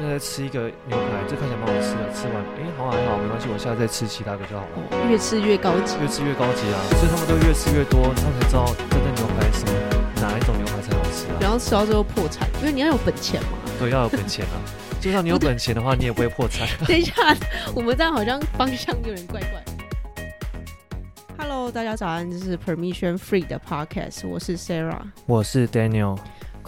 现在吃一个牛排，这看起来蛮好吃的，吃完，哎、欸，好还好，没关系，我下次再吃其他的就好了。越吃越高级，越吃越高级啊！所以他们都越吃越多，他们才知道真正牛排是什么，哪一种牛排才好吃啊。然后吃到最后破产，因为你要有本钱嘛。对，要有本钱啊！就算你有本钱的话，你也不会破产。等一下，我们这样好像方向有点怪怪。Hello，大家早安，这是 Permission Free 的 Podcast，我是 Sarah，我是 Daniel。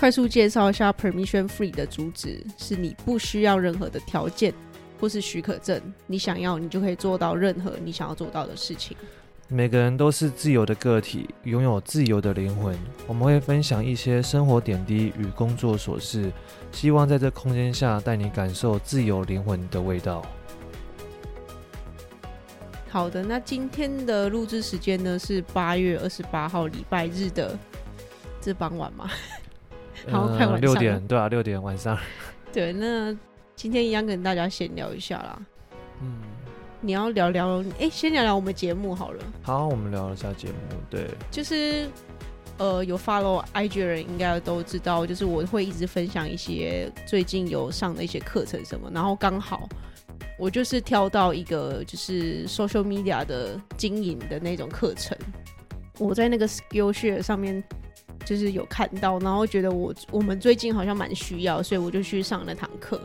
快速介绍一下 Permission Free 的主旨：是你不需要任何的条件或是许可证，你想要，你就可以做到任何你想要做到的事情。每个人都是自由的个体，拥有自由的灵魂。我们会分享一些生活点滴与工作琐事，希望在这空间下带你感受自由灵魂的味道。好的，那今天的录制时间呢是八月二十八号礼拜日的这傍晚吗？好，快晚上六点，对啊，六点晚上。对，那今天一样跟大家闲聊一下啦。嗯，你要聊聊，哎、欸，先聊聊我们节目好了。好，我们聊一下节目。对，就是呃，有 follow IG 的人应该都知道，就是我会一直分享一些最近有上的一些课程什么，然后刚好我就是挑到一个就是 social media 的经营的那种课程，我在那个 Skillshare 上面。就是有看到，然后觉得我我们最近好像蛮需要，所以我就去上那堂课。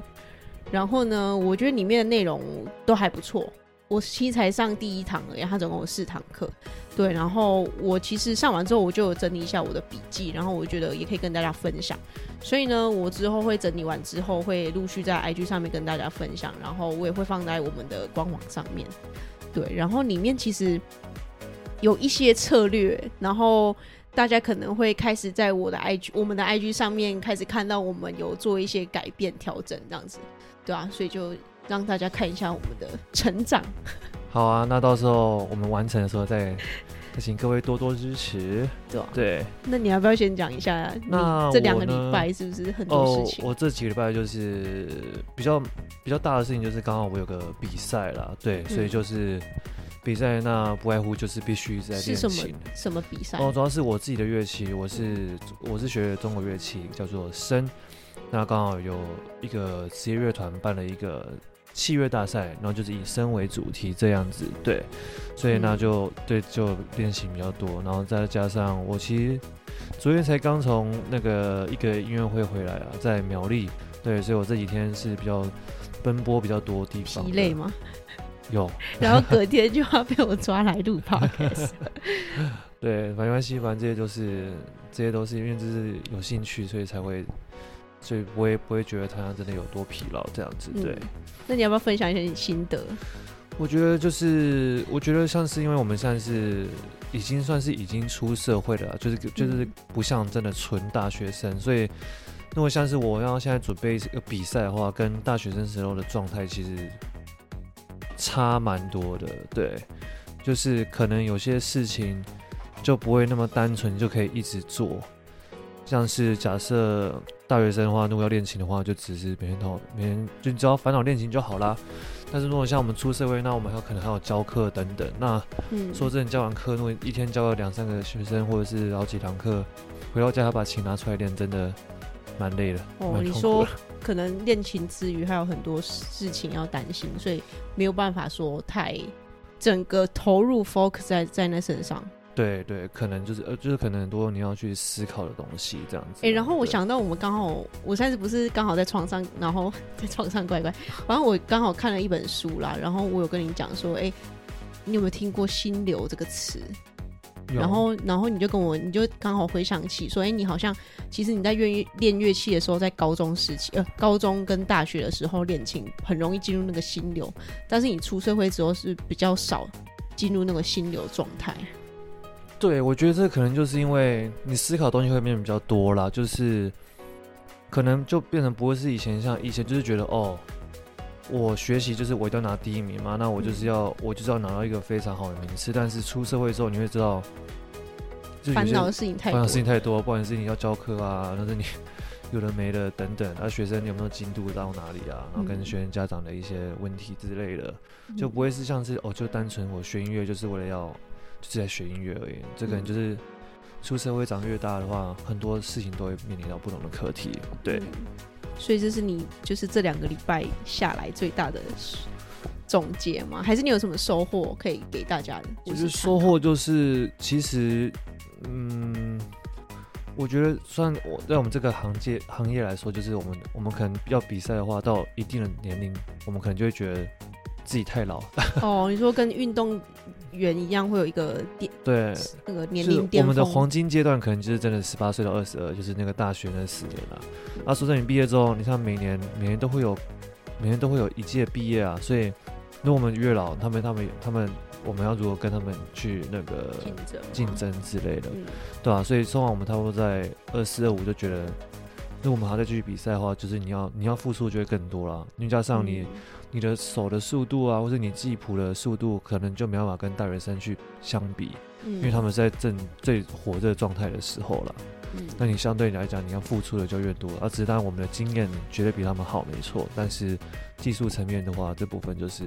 然后呢，我觉得里面的内容都还不错。我其实才上第一堂而已，他总共有四堂课。对，然后我其实上完之后，我就整理一下我的笔记，然后我觉得也可以跟大家分享。所以呢，我之后会整理完之后，会陆续在 IG 上面跟大家分享，然后我也会放在我们的官网上面。对，然后里面其实有一些策略，然后。大家可能会开始在我的 IG、我们的 IG 上面开始看到我们有做一些改变、调整这样子，对啊，所以就让大家看一下我们的成长。好啊，那到时候我们完成的时候再再请各位多多支持，对啊，对。那你要不要先讲一下？那这两个礼拜是不是很多事情？哦，我这几个礼拜就是比较比较大的事情，就是刚好我有个比赛啦，对，嗯，所以就是。比赛那不外乎就是必须在练琴。什么什么比赛？哦，主要是我自己的乐器，我是我是学中国乐器，叫做笙。那刚好有一个职业乐团办了一个器乐大赛，然后就是以笙为主题这样子，对。所以那就、嗯、对，就练习比较多，然后再加上我其实昨天才刚从那个一个音乐会回来啊，在苗栗，对，所以我这几天是比较奔波比较多地方。疲累吗？有，然后隔天就要被我抓来录 podcast。对，没关系，反正这些都是，这些都是因为就是有兴趣，所以才会，所以我也不会觉得他真的有多疲劳这样子。对、嗯，那你要不要分享一下你心得？我觉得就是，我觉得像是因为我们现在是已经算是已经出社会了，就是就是不像真的纯大学生，嗯、所以如果像是我要现在准备一个比赛的话，跟大学生时候的状态其实。差蛮多的，对，就是可能有些事情就不会那么单纯就可以一直做，像是假设大学生的话，如果要练琴的话，就只是每天都每天就只要烦恼练琴就好啦。但是如果像我们出社会，那我们还有可能还有教课等等。那、嗯、说真的，教完课，如果一天教了两三个学生，或者是好几堂课，回到家要把琴拿出来练，真的蛮累的。哦，你说。可能恋情之余还有很多事情要担心，所以没有办法说太整个投入 focus 在在那身上。对对，可能就是呃，就是可能很多你要去思考的东西这样子。哎、欸，然后我想到我们刚好，我上次不是刚好在床上，然后在床上乖乖，然后我刚好看了一本书啦，然后我有跟你讲说，哎、欸，你有没有听过心流这个词？然后，然后你就跟我，你就刚好回想起说，哎，你好像其实你在乐练乐器的时候，在高中时期，呃，高中跟大学的时候练琴，很容易进入那个心流。但是你出社会之后是比较少进入那个心流状态。对，我觉得这可能就是因为你思考的东西会变得比较多啦，就是可能就变成不会是以前像以前就是觉得哦。我学习就是我一定要拿第一名嘛，那我就是要、嗯、我就是要拿到一个非常好的名次。但是出社会之后，你会知道，烦恼的事情太多，烦恼事情太多，不管是你要教课啊，那是你 有的没的等等。那学生你有没有进度到哪里啊？然后跟学生家长的一些问题之类的，嗯、就不会是像是哦，就单纯我学音乐就是为了要就是在学音乐而已。这可能就是出社会长越大的话，很多事情都会面临到不同的课题。对、嗯，所以这是你就是这两个礼拜下来最大的总结吗？还是你有什么收获可以给大家的？我觉得收获就是，其实，嗯，我觉得算我在我们这个行业行业来说，就是我们我们可能要比赛的话，到一定的年龄，我们可能就会觉得自己太老。哦，你说跟运动员一样，会有一个点对那个年龄巅峰。我们的黄金阶段可能就是真的十八岁到二十二，就是那个大学那四年了。啊，说真的，你毕业之后，你像每年每年都会有，每年都会有一届毕业啊，所以。那我们月老，他们他们他们，我们要如何跟他们去那个竞争之类的，对吧、啊？所以说完我们差不多在二四二五就觉得，那我们还在继续比赛的话，就是你要你要付出就会更多了，因为加上你、嗯、你的手的速度啊，或者你记谱的速度，可能就没办法跟大学生去相比，嗯、因为他们在正最火热状态的时候了。嗯，那你相对来讲，你要付出的就越多，而只是当然我们的经验绝对比他们好，没错。但是技术层面的话，这部分就是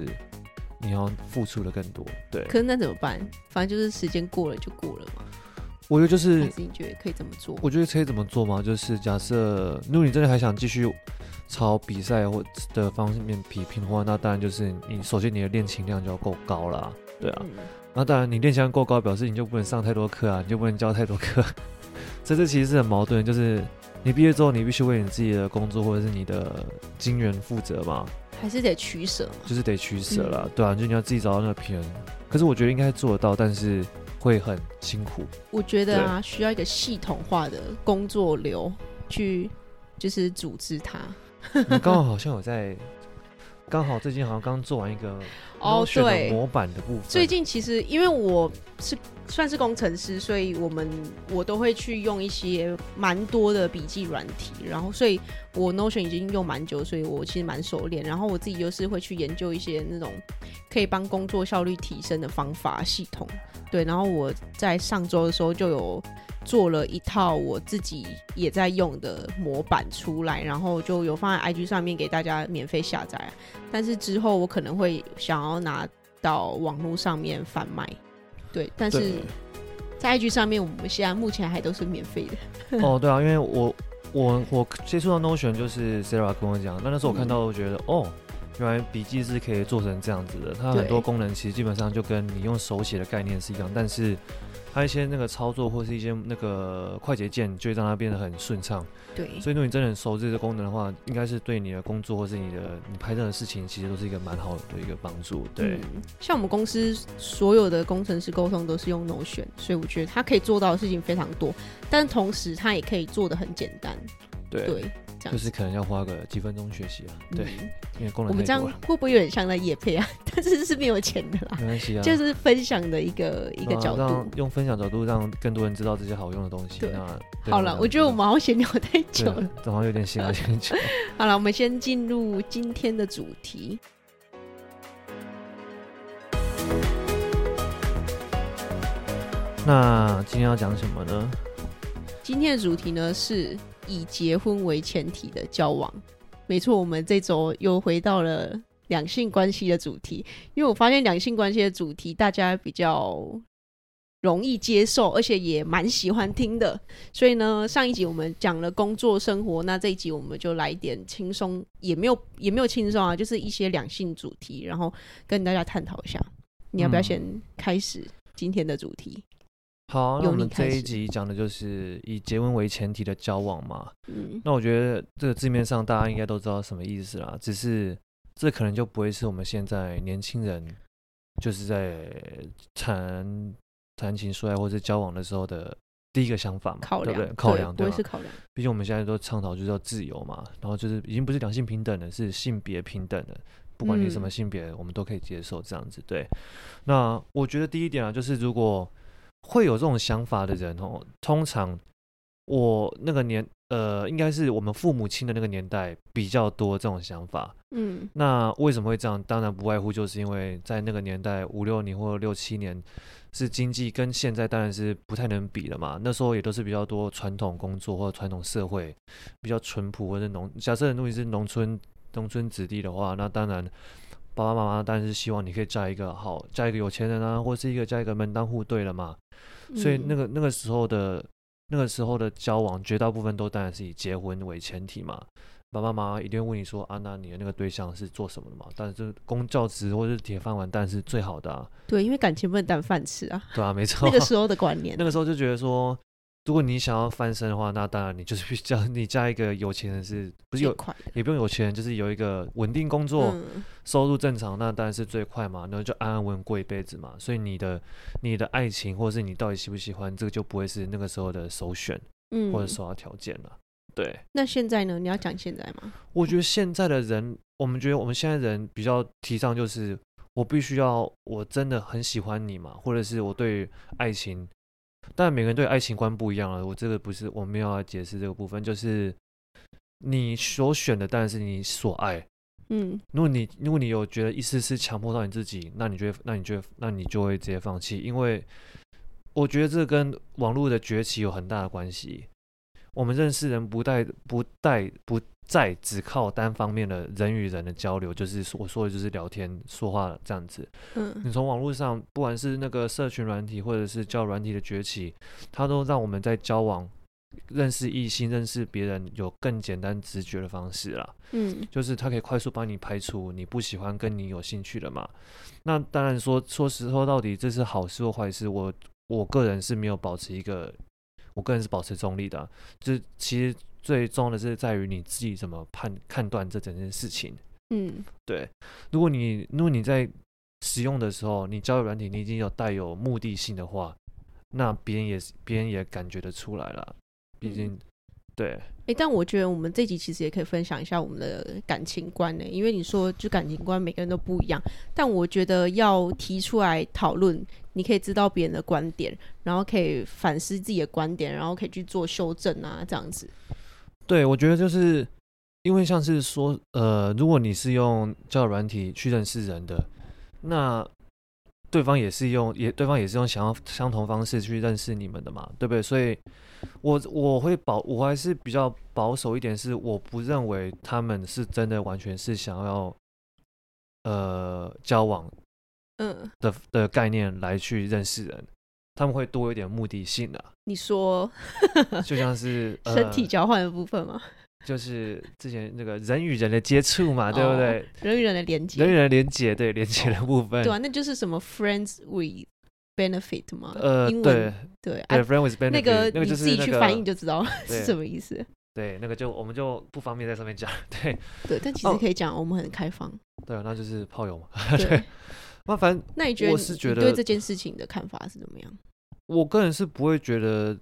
你要付出的更多。对，可是那怎么办？反正就是时间过了就过了嘛。我觉得就是，还是你觉得可以怎么做？我觉得可以怎么做吗？就是假设如果你真的还想继续朝比赛或的方面比拼的话，那当然就是你首先你的练琴量就要够高啦，对啊。嗯、那当然你练琴量够高，表示你就不能上太多课啊，你就不能教太多课。这这其实是很矛盾，就是你毕业之后，你必须为你自己的工作或者是你的金源负责嘛，还是得取舍，就是得取舍了，嗯、对啊，就你要自己找到那个平衡。可是我觉得应该做得到，但是会很辛苦。我觉得啊，需要一个系统化的工作流去，就是组织它。你刚好好像有在。刚好最近好像刚做完一个哦，对，模板的部分。最近其实因为我是算是工程师，所以我们我都会去用一些蛮多的笔记软体，然后所以我 Notion 已经用蛮久，所以我其实蛮熟练。然后我自己就是会去研究一些那种可以帮工作效率提升的方法系统。对，然后我在上周的时候就有。做了一套我自己也在用的模板出来，然后就有放在 IG 上面给大家免费下载。但是之后我可能会想要拿到网络上面贩卖，对。但是在 IG 上面，我们现在目前还都是免费的。哦，对啊，因为我我我接触到 Notion 就是 Sarah 跟我讲，那那时候我看到我觉得、嗯、哦，原来笔记是可以做成这样子的。它很多功能其实基本上就跟你用手写的概念是一样，但是。它一些那个操作，或是一些那个快捷键，就会让它变得很顺畅。对，所以如果你真的很熟这个功能的话，应该是对你的工作或是你的你拍摄的事情，其实都是一个蛮好的一个帮助。对、嗯，像我们公司所有的工程师沟通都是用 Notion，所以我觉得它可以做到的事情非常多，但同时它也可以做的很简单。对。对就是可能要花个几分钟学习啊，对，嗯、因为功能我们这样会不会有点像在业配啊？但是是没有钱的啦，没关系啊，就是分享的一个一个角度，用分享角度让更多人知道这些好用的东西。对，那好了，我觉得我们好像闲聊太久了，好像有点闲聊太久。好了，我们先进入今天的主题。那今天要讲什么呢？今天的主题呢是。以结婚为前提的交往，没错，我们这周又回到了两性关系的主题。因为我发现两性关系的主题大家比较容易接受，而且也蛮喜欢听的。所以呢，上一集我们讲了工作生活，那这一集我们就来一点轻松，也没有也没有轻松啊，就是一些两性主题，然后跟大家探讨一下。你要不要先开始今天的主题？好，那我们这一集讲的就是以结婚为前提的交往嘛。嗯，那我觉得这个字面上大家应该都知道什么意思啦，只是这可能就不会是我们现在年轻人就是在谈谈情说爱或者交往的时候的第一个想法嘛，考量，对不对？考量，对，不会是考量。毕竟我们现在都倡导就是要自由嘛，然后就是已经不是两性平等了，是性别平等的，不管你什么性别，嗯，我们都可以接受这样子。对，那我觉得第一点啊，就是如果会有这种想法的人哦，通常我那个年呃，应该是我们父母亲的那个年代比较多这种想法。嗯，那为什么会这样？当然不外乎就是因为在那个年代五六年或者六七年，是经济跟现在当然是不太能比了嘛。那时候也都是比较多传统工作或者传统社会，比较淳朴或者农。假设如果你是农村农村子弟的话，那当然爸爸妈妈当然是希望你可以嫁一个好，嫁一个有钱人啊，或是一个嫁一个门当户对了嘛。所以那个那个时候的那个时候的交往，绝大部分都当然是以结婚为前提嘛。爸爸妈妈一定会问你说：“啊，那你的那个对象是做什么的嘛？”但是公教职或者是铁饭碗，但是最好的啊。对，因为感情不能当饭吃啊。对啊，没错。那个时候的观念，那个时候就觉得说，如果你想要翻身的话，那当然你就是去嫁 你嫁一个有钱人，是不是有也不用有钱人，就是有一个稳定工作，嗯、收入正常，那当然是最快嘛。然后就安安稳稳过一辈子嘛。所以你的你的爱情，或者是你到底喜不喜欢，这个就不会是那个时候的首选，嗯，或者首要条件了。对，那现在呢？你要讲现在吗？我觉得现在的人，我们觉得我们现在人比较提倡就是，我必须要我真的很喜欢你嘛，或者是我对爱情，当然每个人对爱情观不一样啊。我这个不是我没有要解释这个部分，就是你所选的当然是你所爱，嗯，如果你如果你有觉得一丝丝强迫到你自己，那你就会那你觉得那你就会直接放弃，因为我觉得这跟网络的崛起有很大的关系。我们认识人不带不带不再只靠单方面的人与人的交流，就是我说的就是聊天说话这样子。嗯，你从网络上，不管是那个社群软体，或者是交友软体的崛起，它都让我们在交往、认识异性、认识别人有更简单直觉的方式啦。嗯，就是它可以快速帮你排除你不喜欢跟你有兴趣的嘛。那当然说，说实话，到底这是好事或坏事，我我个人是没有保持一个。我个人是保持中立的，就是其实最重要的是在于你自己怎么判判断这整件事情。嗯，对。如果你如果你在使用的时候，你交友软体你已经有带有目的性的话，那别人也别人也感觉得出来了。毕竟，嗯、对。诶，但我觉得我们这集其实也可以分享一下我们的感情观呢，因为你说就感情观每个人都不一样，但我觉得要提出来讨论。你可以知道别人的观点，然后可以反思自己的观点，然后可以去做修正啊，这样子。对，我觉得就是因为像是说，呃，如果你是用交友软体去认识人的，那对方也是用，也对方也是用想要相同方式去认识你们的嘛，对不对？所以我我会保，我还是比较保守一点，是我不认为他们是真的完全是想要呃交往。嗯的的概念来去认识人，他们会多一点目的性的、啊。你说，就像是、呃、身体交换的部分吗？就是之前那个人与人的接触嘛，对不对？哦、人与人的连接，人与人的连接，对连接的部分。对啊，那就是什么 friends with benefit 吗？呃，英文对对，对 friend with benefit，那个那个就是你自己去翻译就知道是什么意思。对，那个就我们就不方便在上面讲。对对，但其实可以讲，我们很开放。对啊，那就是炮友嘛。对。那反正，那你觉得，我是觉得对这件事情的看法是怎么样？我个人是不会觉得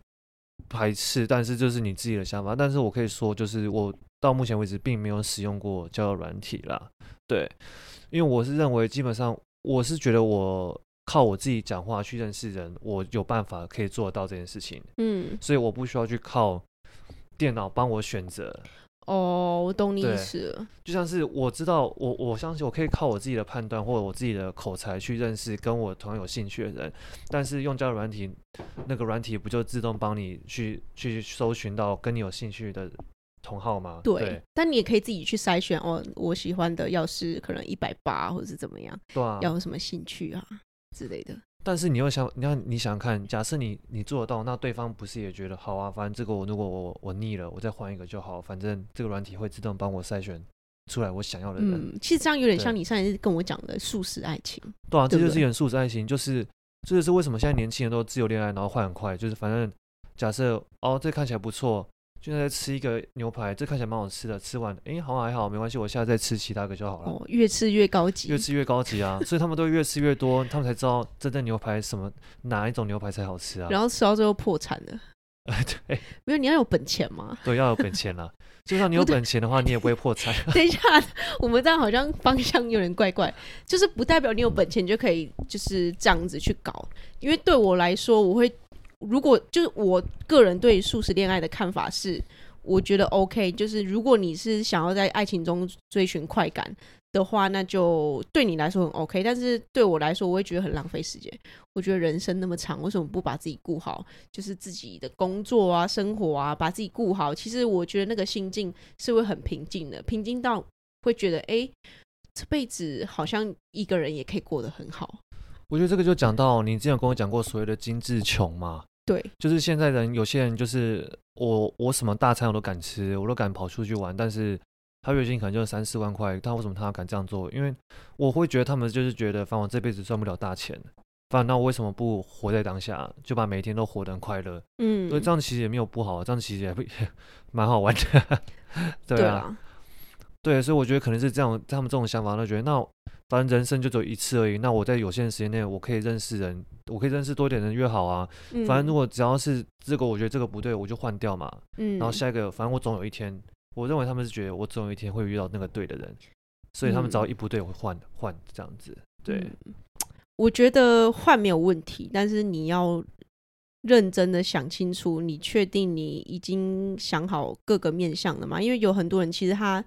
排斥，但是就是你自己的想法。但是我可以说，就是我到目前为止并没有使用过交友软体啦。对，因为我是认为，基本上我是觉得我靠我自己讲话去认识人，我有办法可以做得到这件事情。嗯，所以我不需要去靠电脑帮我选择。哦，我懂你意思了。就像是我知道，我我相信我可以靠我自己的判断或者我自己的口才去认识跟我同样有兴趣的人。但是用交友软体，那个软体不就自动帮你去去搜寻到跟你有兴趣的同号吗？对。对，但你也可以自己去筛选哦，我喜欢的要是可能一百八或者是怎么样，对啊，要有什么兴趣啊之类的。但是你又想，你要你想看，假设你你做得到，那对方不是也觉得好啊？反正这个我如果我我腻了，我再换一个就好。反正这个软体会自动帮我筛选出来我想要的人。嗯，其实这样有点像你上一次跟我讲的速食爱情。对啊，这就是一种速食爱情，就是这就是为什么现在年轻人都自由恋爱，然后换很快，就是反正假设哦，这看起来不错。就在吃一个牛排，这看起来蛮好吃的。吃完，哎、欸，好像还好，没关系，我下次再吃其他个就好了。哦，越吃越高级，越吃越高级啊！所以他们都越吃越多，他们才知道真正牛排什么哪一种牛排才好吃啊。然后吃到最后破产了。哎对，没有，你要有本钱吗？对，要有本钱了。就算你有本钱的话，你也不会破产。等一下，我们这样好像方向有点怪怪，就是不代表你有本钱就可以就是这样子去搞。因为对我来说，我会。如果就是我个人对素食恋爱的看法是，我觉得 OK，就是如果你是想要在爱情中追寻快感的话，那就对你来说很 OK。但是对我来说，我会觉得很浪费时间。我觉得人生那么长，为什么不把自己顾好？就是自己的工作啊、生活啊，把自己顾好。其实我觉得那个心境是会很平静的，平静到会觉得，哎，这辈子好像一个人也可以过得很好。我觉得这个就讲到你之前有跟我讲过所谓的精致穷嘛，对，就是现在人有些人就是我我什么大餐我都敢吃，我都敢跑出去玩，但是他月薪可能就三四万块，他为什么他敢这样做？因为我会觉得他们就是觉得，反正我这辈子赚不了大钱，反正那我为什么不活在当下，就把每一天都活得很快乐？嗯，所以这样其实也没有不好，这样其实也不 也蛮好玩的，对啊。对啊对，所以我觉得可能是这样，他们这种想法，他觉得那反正人生就只有一次而已。那我在有限的时间内，我可以认识人，我可以认识多一点人越好啊。嗯、反正如果只要是这个，我觉得这个不对，我就换掉嘛。嗯。然后下一个，反正我总有一天，我认为他们是觉得我总有一天会遇到那个对的人，所以他们只要一不对，我会换换这样子。对、嗯，我觉得换没有问题，但是你要认真的想清楚，你确定你已经想好各个面向了吗？因为有很多人其实他。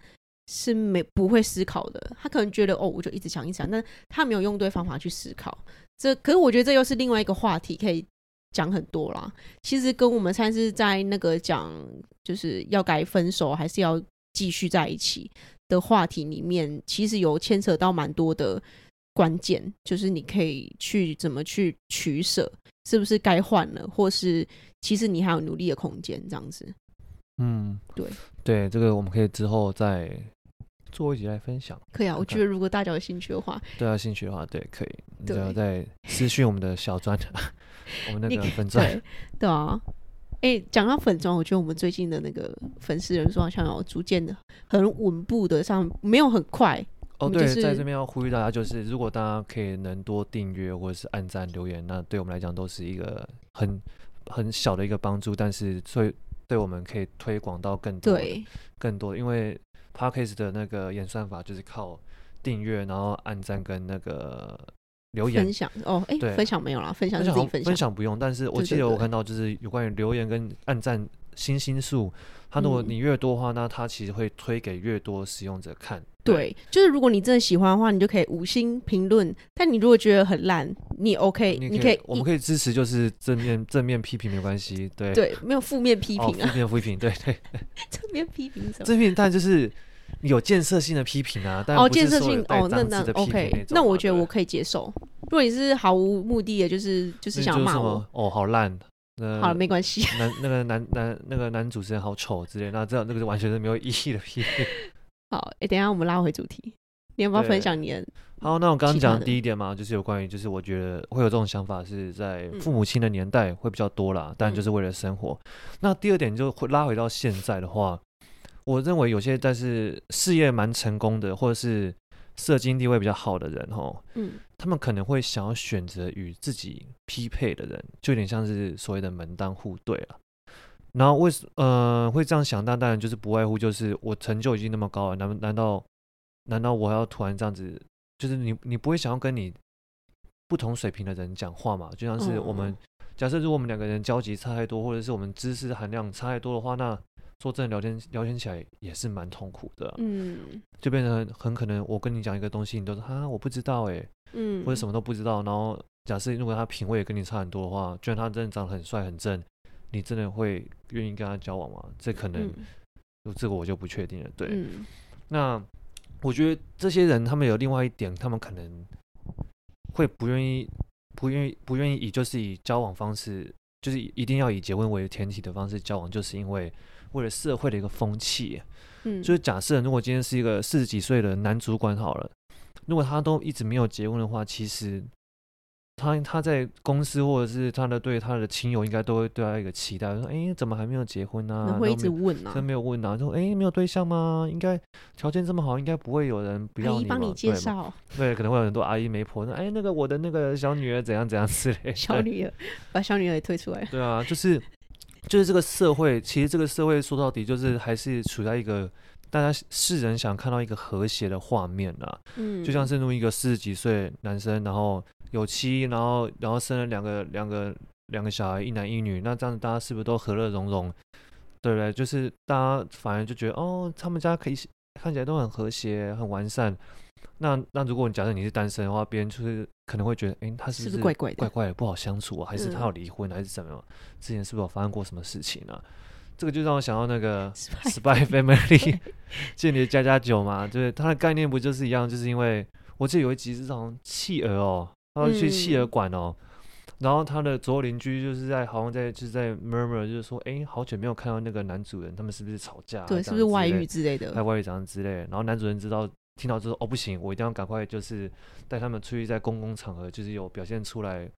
是没不会思考的，他可能觉得哦，我就一直想一直想，但他没有用对方法去思考。这可是我觉得这又是另外一个话题，可以讲很多啦。其实跟我们上次在那个讲，就是要该分手还是要继续在一起的话题里面，其实有牵扯到蛮多的关键，就是你可以去怎么去取舍，是不是该换了，或是其实你还有努力的空间，这样子。嗯，对对，这个我们可以之后再做一集来分享。可以啊，我觉得如果大家有兴趣的话，对啊，兴趣的话，对，可以，只要在私讯我们的小专，我们那个粉钻，对啊。哎，讲到粉专，我觉得我们最近的那个粉丝人数好像有逐渐的很稳步的上，没有很快。哦，对，在这边要呼吁大家，就是如果大家可以能多订阅或者是按赞留言，那对我们来讲都是一个很很小的一个帮助，但是最。对，我们可以推广到更多，对，更多，因为 Podcast 的那个演算法就是靠订阅，然后按赞跟那个留言。分享哦，哎，对，分享没有啦，分享自己分享，分享不用，但是我记得我看到就是有关于留言跟按赞星星数，它如果你越多的话，那它其实会推给越多使用者看。对，就是如果你真的喜欢的话，你就可以五星评论。但你如果觉得很烂，你 OK，你可以，我们可以支持，就是正面正面批评没关系。对对，没有负面批评啊，负面批评，对对。正面批评什么？正面，但就是有建设性的批评啊。但哦，建设性哦，那那 OK，那我觉得我可以接受。如果你是毫无目的的，就是就是想骂我，哦，好烂。好了，没关系。男那个男男那个男主持人好丑之类，那这样那个是完全是没有意义的批评。好，哎、欸，等一下我们拉回主题，你要不要分享你的？好，那我刚刚讲的第一点嘛，就是有关于，就是我觉得会有这种想法是在父母亲的年代会比较多啦，但、嗯、就是为了生活。那第二点就会拉回到现在的话，我认为有些但是事业蛮成功的，或者是社经地位比较好的人，哈，嗯，他们可能会想要选择与自己匹配的人，就有点像是所谓的门当户对啊。然后为什呃会这样想？但当然就是不外乎就是我成就已经那么高了，难难道难道我还要突然这样子？就是你你不会想要跟你不同水平的人讲话嘛？就像是我们、嗯、假设如果我们两个人交集差太多，或者是我们知识含量差太多的话，那说真的聊天聊天起来也是蛮痛苦的。嗯，就变成很可能我跟你讲一个东西，你都说啊我不知道哎，嗯，或者什么都不知道。然后假设如果他品味也跟你差很多的话，就算他真的长得很帅很正。你真的会愿意跟他交往吗？这可能，嗯、这个我就不确定了。对，嗯、那我觉得这些人他们有另外一点，他们可能会不愿意、不愿意、不愿意以就是以交往方式，就是一定要以结婚为前提的方式交往，就是因为为了社会的一个风气。嗯，就是假设如果今天是一个四十几岁的男主管好了，如果他都一直没有结婚的话，其实。他他在公司或者是他的对他的亲友应该都会对他一个期待，说：“哎，怎么还没有结婚呢？”会一直问啊，真没有问啊，说：“哎，没有对象吗？应该条件这么好，应该不会有人不要你吧？”帮你介绍，对，可能会有很多阿姨媒婆那：“哎，那个我的那个小女儿怎样怎样之类。”小女儿把小女儿也推出来。对啊，就是就是这个社会，其实这个社会说到底就是还是处在一个大家世人想看到一个和谐的画面啊。嗯，就像是那一个四十几岁男生，然后。有妻，然后然后生了两个两个两个小孩，一男一女。那这样子大家是不是都和乐融融？对不对？就是大家反而就觉得哦，他们家可以看起来都很和谐、很完善。那那如果你假设你是单身的话，别人就是可能会觉得，哎，他是不是怪怪的、怪怪的、不好相处啊？还是他要离婚，还是怎么样？之前是不是有发生过什么事情啊？这个就让我想到那个 Spy Family 间谍家家酒嘛，对，它的概念不就是一样？就是因为我记得有一集是这种企鹅哦，他要去企鹅馆哦。嗯然后他的左右邻居就是在好像在就是在 murmur，就是说，哎，好久没有看到那个男主人，他们是不是吵架？对，是不是外遇之类的？在外遇怎样之类。然后男主人知道听到之后，哦，不行，我一定要赶快就是带他们出去，在公共场合就是有表现出来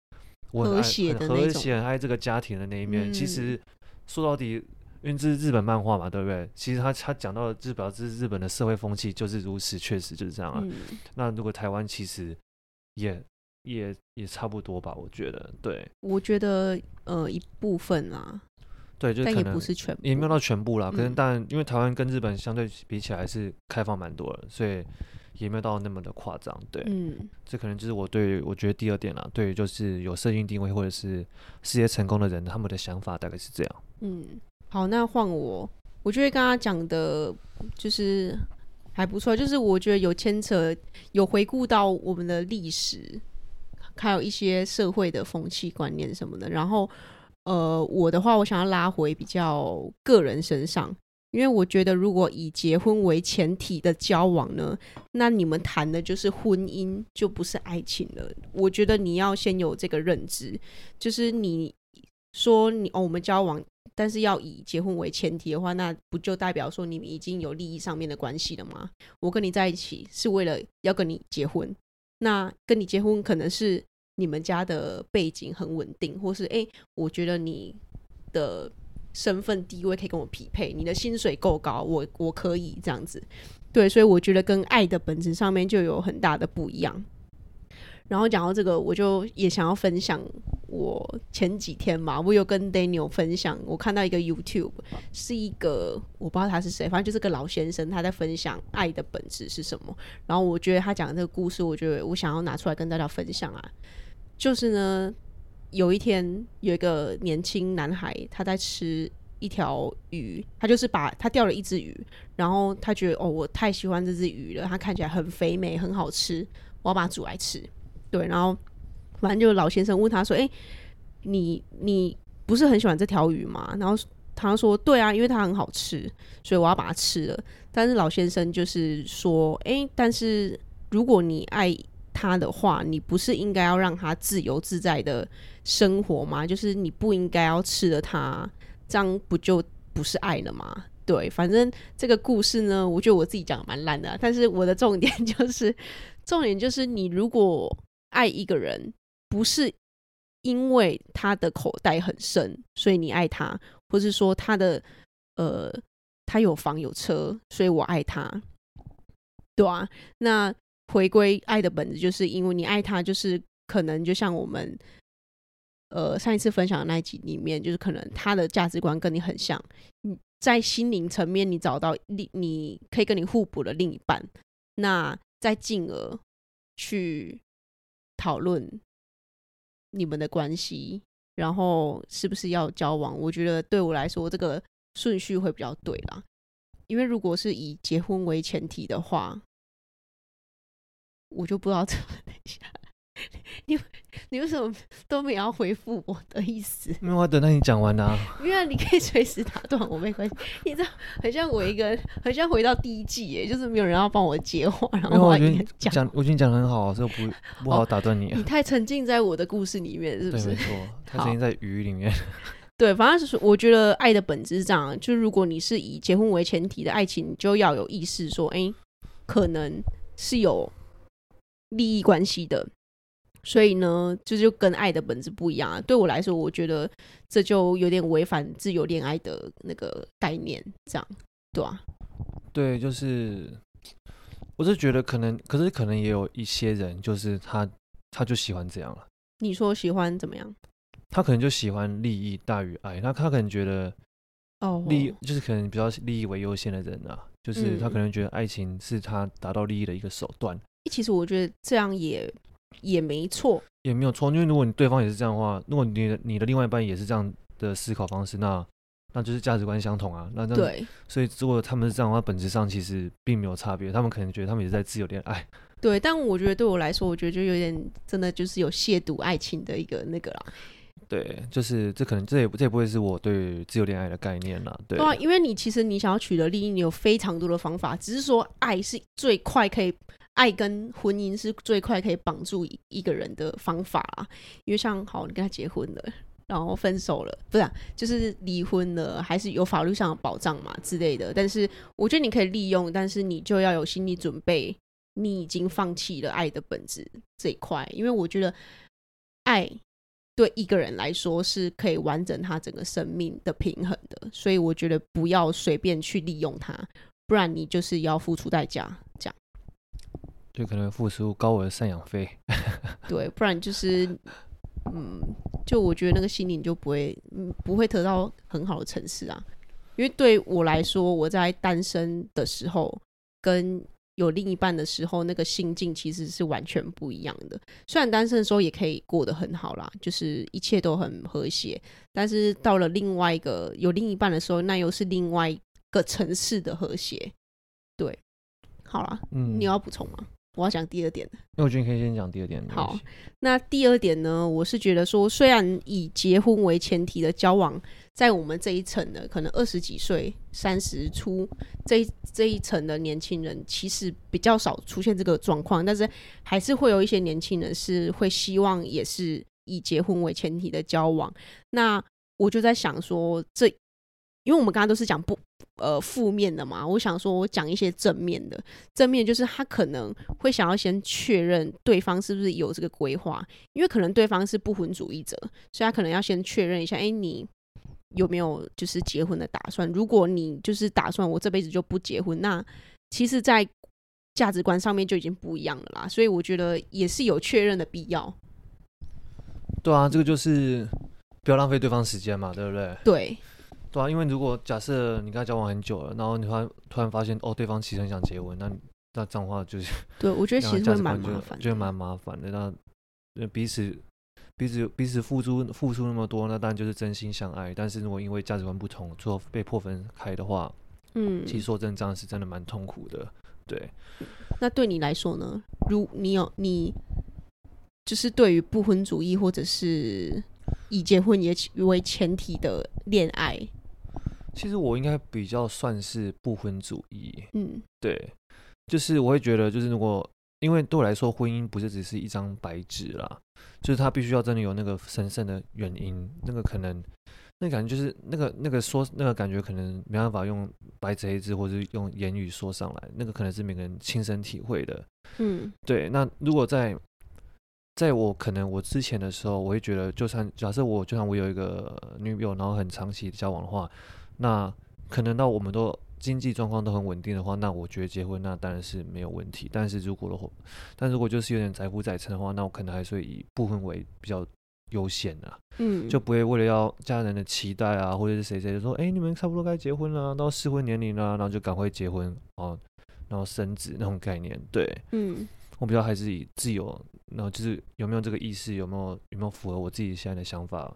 我很爱和谐的很和谐、很爱这个家庭的那一面。嗯、其实说到底，因为这是日本漫画嘛，对不对？其实他他讲到的日表示日本的社会风气就是如此，确实就是这样啊。嗯、那如果台湾其实也。也也差不多吧，我觉得，对，我觉得呃一部分啊，对，就可能但也不是全部，也没有到全部啦。可能、嗯、但因为台湾跟日本相对比起来是开放蛮多的，所以也没有到那么的夸张。对，嗯，这可能就是我对我觉得第二点啦，对于就是有设定定位或者是事业成功的人，他们的想法大概是这样。嗯，好，那换我，我觉得刚刚讲的就是还不错，就是我觉得有牵扯，有回顾到我们的历史。还有一些社会的风气观念什么的，然后，呃，我的话，我想要拉回比较个人身上，因为我觉得如果以结婚为前提的交往呢，那你们谈的就是婚姻，就不是爱情了。我觉得你要先有这个认知，就是你说你哦，我们交往，但是要以结婚为前提的话，那不就代表说你们已经有利益上面的关系了吗？我跟你在一起是为了要跟你结婚。那跟你结婚可能是你们家的背景很稳定，或是哎、我觉得你的身份地位可以跟我匹配，你的薪水够高，我我可以这样子。对，所以我觉得跟爱的本质上面就有很大的不一样。然后讲到这个，我就也想要分享。我前几天嘛，我有跟 Daniel 分享，我看到一个 YouTube，是一个我不知道他是谁，反正就是个老先生，他在分享爱的本质是什么。然后我觉得他讲的这个故事，我觉得我想要拿出来跟大家分享啊。就是呢，有一天有一个年轻男孩，他在吃一条鱼，他就是把他钓了一只鱼，然后他觉得哦，我太喜欢这只鱼了，它看起来很肥美，很好吃，我要把它煮来吃。对，然后。反正就老先生问他说：“哎、你你不是很喜欢这条鱼吗？”然后他说：“对啊，因为它很好吃，所以我要把它吃了。”但是老先生就是说：“哎、但是如果你爱它的话，你不是应该要让它自由自在的生活吗？就是你不应该要吃了它，这样不就不是爱了吗？”对，反正这个故事呢，我觉得我自己讲的蛮烂的、但是我的重点 就是，重点就是你如果爱一个人。不是因为他的口袋很深，所以你爱他，或是说他的呃，他有房有车，所以我爱他，对啊。那回归爱的本质，就是因为你爱他，就是可能就像我们呃上一次分享的那一集里面，就是可能他的价值观跟你很像，你在心灵层面你找到你你可以跟你互补的另一半，那再进而去讨论。你们的关系，然后是不是要交往？我觉得对我来说，这个顺序会比较对啦。因为如果是以结婚为前提的话，我就不知道怎么等一下。你你为什么都没有要回复我的意思？没有，我等到你讲完啊。因为你可以随时打断我，没关系。你知道，很像我一个，很像回到第一季耶，就是没有人要帮我接话，然后我已经讲，我已经讲得很好，所以不不好打断你、啊哦。你太沉浸在我的故事里面，是不是？对，没错，太沉浸在鱼里面。对，反正是我觉得爱的本质是这样，就是如果你是以结婚为前提的爱情，你就要有意识说，哎、欸，可能是有利益关系的。所以呢，这就，就跟爱的本质不一样啊。对我来说，我觉得这就有点违反自由恋爱的那个概念，这样，对啊。对，就是，我是觉得可能，可是可能也有一些人，就是他，他就喜欢这样了。你说喜欢怎么样？他可能就喜欢利益大于爱，那他可能觉得，哦，利益就是可能比较利益为优先的人啊，就是他可能觉得爱情是他达到利益的一个手段。其实我觉得这样也。也没错，也没有错，因为如果你对方也是这样的话，如果你的你的另外一半也是这样的思考方式，那那就是价值观相同啊。那对，所以如果他们是这样的话，本质上其实并没有差别。他们可能觉得他们也是在自由恋爱。对，但我觉得对我来说，我觉得就有点真的就是有亵渎爱情的一个那个啦。对，就是这可能这也这也不会是我对自由恋爱的概念啦。对，对啊，因为你其实你想要取得利益，你有非常多的方法，只是说爱是最快可以，爱跟婚姻是最快可以绑住一个人的方法啦。因为像好，你跟他结婚了，然后分手了，不是、就是离婚了，还是有法律上的保障嘛之类的。但是我觉得你可以利用，但是你就要有心理准备，你已经放弃了爱的本质这一块，因为我觉得爱。对一个人来说是可以完整他整个生命的平衡的，所以我觉得不要随便去利用他，不然你就是要付出代价，这样。就可能付出高额赡养费。对，不然就是，嗯，就我觉得那个心灵就不会，嗯，不会得到很好的层次啊。因为对我来说，我在单身的时候跟。有另一半的时候，那个心境其实是完全不一样的。虽然单身的时候也可以过得很好啦，就是一切都很和谐，但是到了另外一个有另一半的时候，那又是另外一个层次的和谐。对，好啦，嗯，你要补充吗？我要讲第二点。那我觉得你可以先讲第二点。好，那第二点呢，我是觉得说，虽然以结婚为前提的交往。在我们这一层的，可能二十几岁、三十出这一这一层的年轻人，其实比较少出现这个状况，但是还是会有一些年轻人是会希望也是以结婚为前提的交往。那我就在想说，这因为我们刚刚都是讲不呃负面的嘛，我想说我讲一些正面的。正面就是他可能会想要先确认对方是不是有这个规划，因为可能对方是不婚主义者，所以他可能要先确认一下，哎，你。有没有就是结婚的打算？如果你就是打算我这辈子就不结婚，那其实，在价值观上面就已经不一样了啦。所以我觉得也是有确认的必要。对啊，这个就是不要浪费对方时间嘛，对不对？对，对啊，因为如果假设你跟他交往很久了，然后你突然突然发现哦，对方其实很想结婚，那那这样的话就是对，我觉得其实会蛮麻烦，觉得蛮麻烦的。那彼此。彼此彼此付出付出那么多，那当然就是真心相爱。但是如果因为价值观不同，最后被迫分开的话，嗯，其实说真的，这样是真的蛮痛苦的。对，那对你来说呢？如你有你，就是对于不婚主义或者是以结婚也为前提的恋爱，其实我应该比较算是不婚主义。嗯，对，就是我会觉得，就是如果。因为对我来说，婚姻不是只是一张白纸啦，就是他必须要真的有那个神圣的原因，那个可能，那感觉就是那个那个说那个感觉可能没办法用白纸黑字或者用言语说上来，那个可能是每个人亲身体会的。嗯，对。那如果在在我可能我之前的时候，我会觉得，就算假设我就算我有一个女友，然后很长期的交往的话，那可能到我们都。经济状况都很稳定的话，那我觉得结婚那当然是没有问题。但是如果的话，但如果就是有点载浮载沉的话，那我可能还是会以部分为比较优先的，嗯，就不会为了要家人的期待啊，或者是谁谁就说，哎、欸，你们差不多该结婚了，到适婚年龄了，然后就赶快结婚哦，然后生子那种概念，对，嗯，我比较还是以自由，然后就是有没有这个意识，有没有有没有符合我自己现在的想法，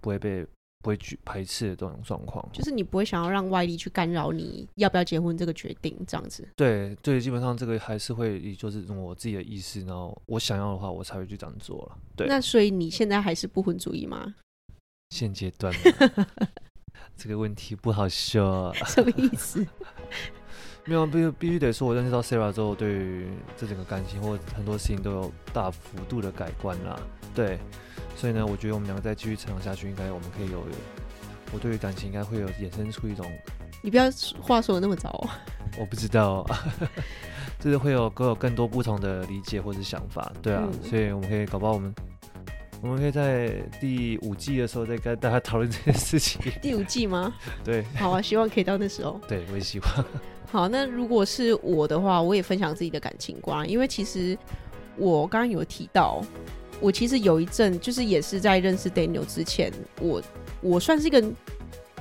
不会被。不会去排斥的这种状况，就是你不会想要让外力去干扰你要不要结婚这个决定，这样子。对对，基本上这个还是会以就是我自己的意思，然后我想要的话，我才会去这样做了。对。那所以你现在还是不婚主义吗？现阶段，这个问题不好说。什么意思？没有，必必须得说，我认识到 Sarah 之后，对于这整个感情或很多事情都有大幅度的改观啦。对。所以呢，我觉得我们两个再继续成长下去，应该我们可以有，我对于感情应该会有衍生出一种。你不要话说的那么早哦。我不知道，就是会有各有更多不同的理解或者想法，对啊，嗯、所以我们可以搞不好我们，我们可以在第五季的时候再跟大家讨论这件事情。第五季吗？对。好啊，希望可以到那时候。对，我也希望。好，那如果是我的话，我也分享自己的感情观，因为其实我刚刚有提到。我其实有一阵，就是也是在认识 Daniel 之前，我我算是一个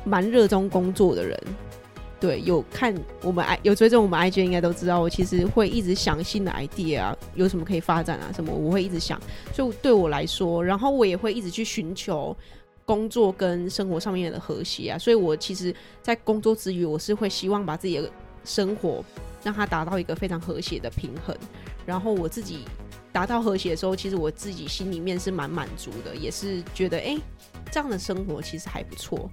蛮热衷工作的人。对，有看我们 I 有追踪我们 IG 应该都知道，我其实会一直想新的 idea 啊，有什么可以发展啊，什么我会一直想。所以对我来说，然后我也会一直去寻求工作跟生活上面的和谐啊。所以我其实，在工作之余，我是会希望把自己的生活让它达到一个非常和谐的平衡。然后我自己。达到和谐的时候，其实我自己心里面是蛮满足的，也是觉得哎、这样的生活其实还不错。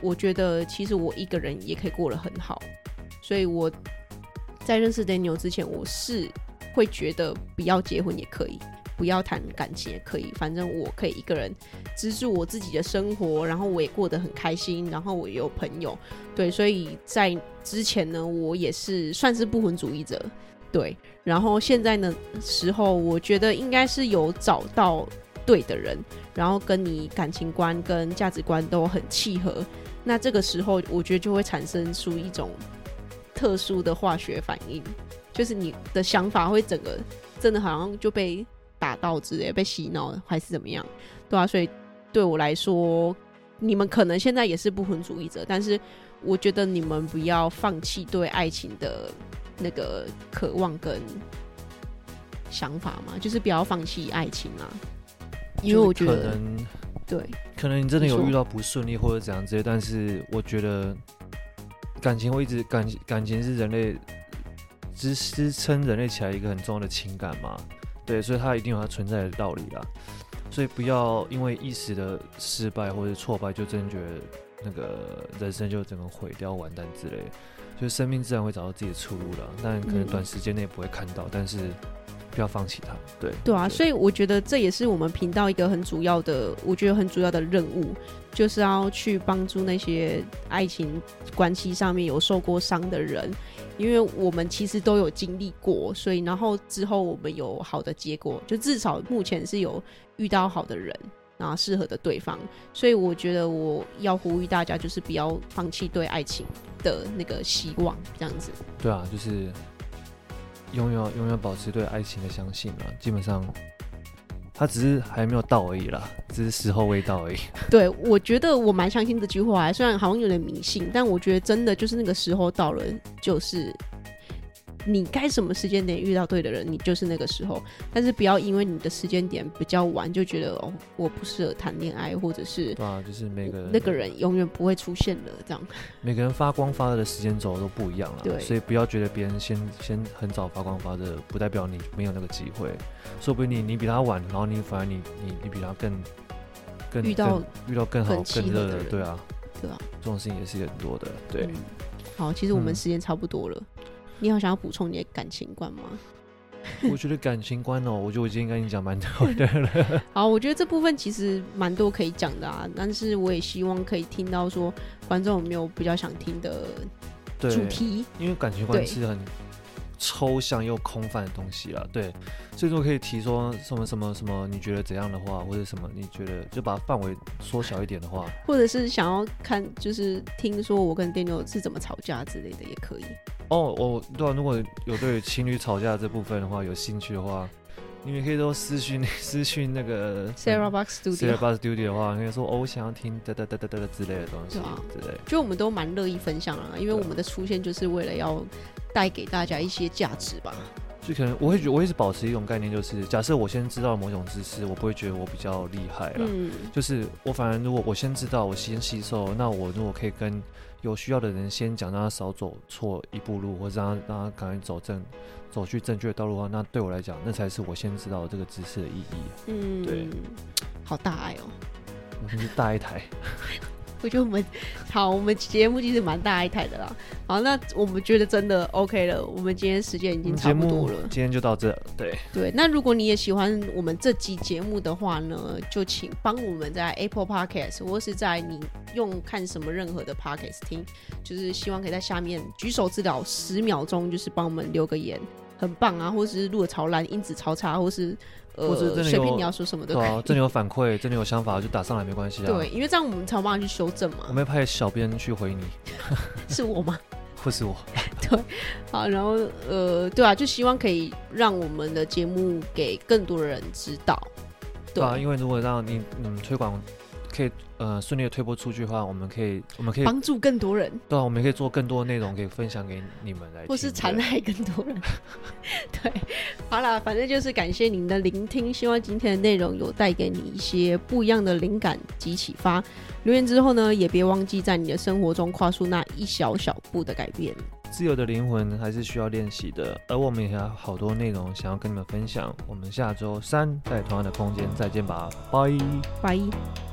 我觉得其实我一个人也可以过得很好，所以我在认识 Daniel 之前，我是会觉得不要结婚也可以，不要谈感情也可以，反正我可以一个人资助我自己的生活，然后我也过得很开心，然后我也有朋友，对，所以在之前呢，我也是算是不婚主义者。对，然后现在呢时候，我觉得应该是有找到对的人，然后跟你感情观跟价值观都很契合。那这个时候，我觉得就会产生出一种特殊的化学反应，就是你的想法会整个真的好像就被打到之类，被洗脑了，还是怎么样？对啊，所以对我来说，你们可能现在也是不婚主义者，但是我觉得你们不要放弃对爱情的。那个渴望跟想法嘛，就是不要放弃爱情啊，因为我觉得可能对，可能你真的有遇到不顺利或者怎样之类，但是我觉得感情会一直感感情是人类支支撑人类起来一个很重要的情感嘛，对，所以它一定有它存在的道理啦，所以不要因为一时的失败或者挫败，就真的觉得那个人生就整个毁掉完蛋之类。就生命自然会找到自己的出路了，但可能短时间内不会看到，嗯、但是不要放弃它。对。对啊，对，所以我觉得这也是我们频道一个很主要的，我觉得很主要的任务，就是要去帮助那些爱情关系上面有受过伤的人，因为我们其实都有经历过，所以然后之后我们有好的结果，就至少目前是有遇到好的人。然后适合的对方，所以我觉得我要呼吁大家，就是不要放弃对爱情的那个希望，这样子。对啊，就是永远永远保持对爱情的相信啊。基本上，他只是还没有到而已啦，只是时候未到而已。对，我觉得我蛮相信这句话，虽然好像有点迷信，但我觉得真的就是那个时候到了，就是。你该什么时间点遇到对的人，你就是那个时候。但是不要因为你的时间点比较晚，就觉得哦，我不适合谈恋爱，或者是对啊，就是每个人那个人永远不会出现了这样。每个人发光发热的时间轴都不一样了，对，所以不要觉得别人先先很早发光发热，不代表你没有那个机会。说不定你你比他晚，然后你反而你你你比他更更遇到遇到更好更热的，对啊，对啊，这种事情也是很多的。对，嗯、好，其实我们时间差不多了。嗯你好，想要补充你的感情观吗？我觉得感情观哦，我觉得我今天跟你讲蛮多的了。好，我觉得这部分其实蛮多可以讲的啊，但是我也希望可以听到说观众有没有比较想听的主题，因为感情观是很抽象又空泛的东西啦。对，所以说可以提说什么什么什么，你觉得怎样的话，或者什么你觉得就把范围缩小一点的话，或者是想要看就是听说我跟 Daniel 是怎么吵架之类的也可以。哦，我对啊，如果有对情侣吵架这部分的话有兴趣的话，你们可以都私讯 私讯那个 Sarah Box Studio Sarah Box Studio 的话，可以说哦，我想要听哒哒哒哒哒之类的东西，啊、之类。就我们都蛮乐意分享啊，因为我们的出现就是为了要带给大家一些价值吧。就可能我会觉得我一直保持一种概念，就是假设我先知道某种知识，我不会觉得我比较厉害了。嗯，就是我反而如果我先知道，我先吸收，那我如果可以跟有需要的人先讲，让他少走错一步路，或者让他让他赶紧走正，走去正确的道路的话，那对我来讲，那才是我先知道这个知识的意义。嗯，对，好大爱哦，我真是大一台。我觉得我们好，我们节目其实蛮大一台的啦。好，那我们觉得真的 OK 了。我们今天时间已经差不多了，今天就到这。对对，那如果你也喜欢我们这集节目的话呢，就请帮我们在 Apple Podcast 或是在你用看什么任何的 Podcast 听，就是希望可以在下面举手之劳十秒钟，就是帮我们留个言，很棒啊，或者是录的超烂，音质超差，或是。或者真的有，你要说什么的，对啊，真的有反馈，真的有想法就打上来没关系啊。对，因为这样我们才有办法去修正嘛。我们派小编去回你，是我吗？或是我？对，好，然后呃，对啊，就希望可以让我们的节目给更多的人知道。对啊，因为如果让你嗯推广。可以呃顺利的推播出去的话，我们可以我们可以帮助更多人。对啊，我们可以做更多的内容，可以分享给你们来，或是残害更多人。对，好啦，反正就是感谢您的聆听，希望今天的内容有带给你一些不一样的灵感及启发。留言之后呢，也别忘记在你的生活中跨出那一小小步的改变。自由的灵魂还是需要练习的，而我们也有好多内容想要跟你们分享。我们下周三在同样的空间再见吧，拜拜。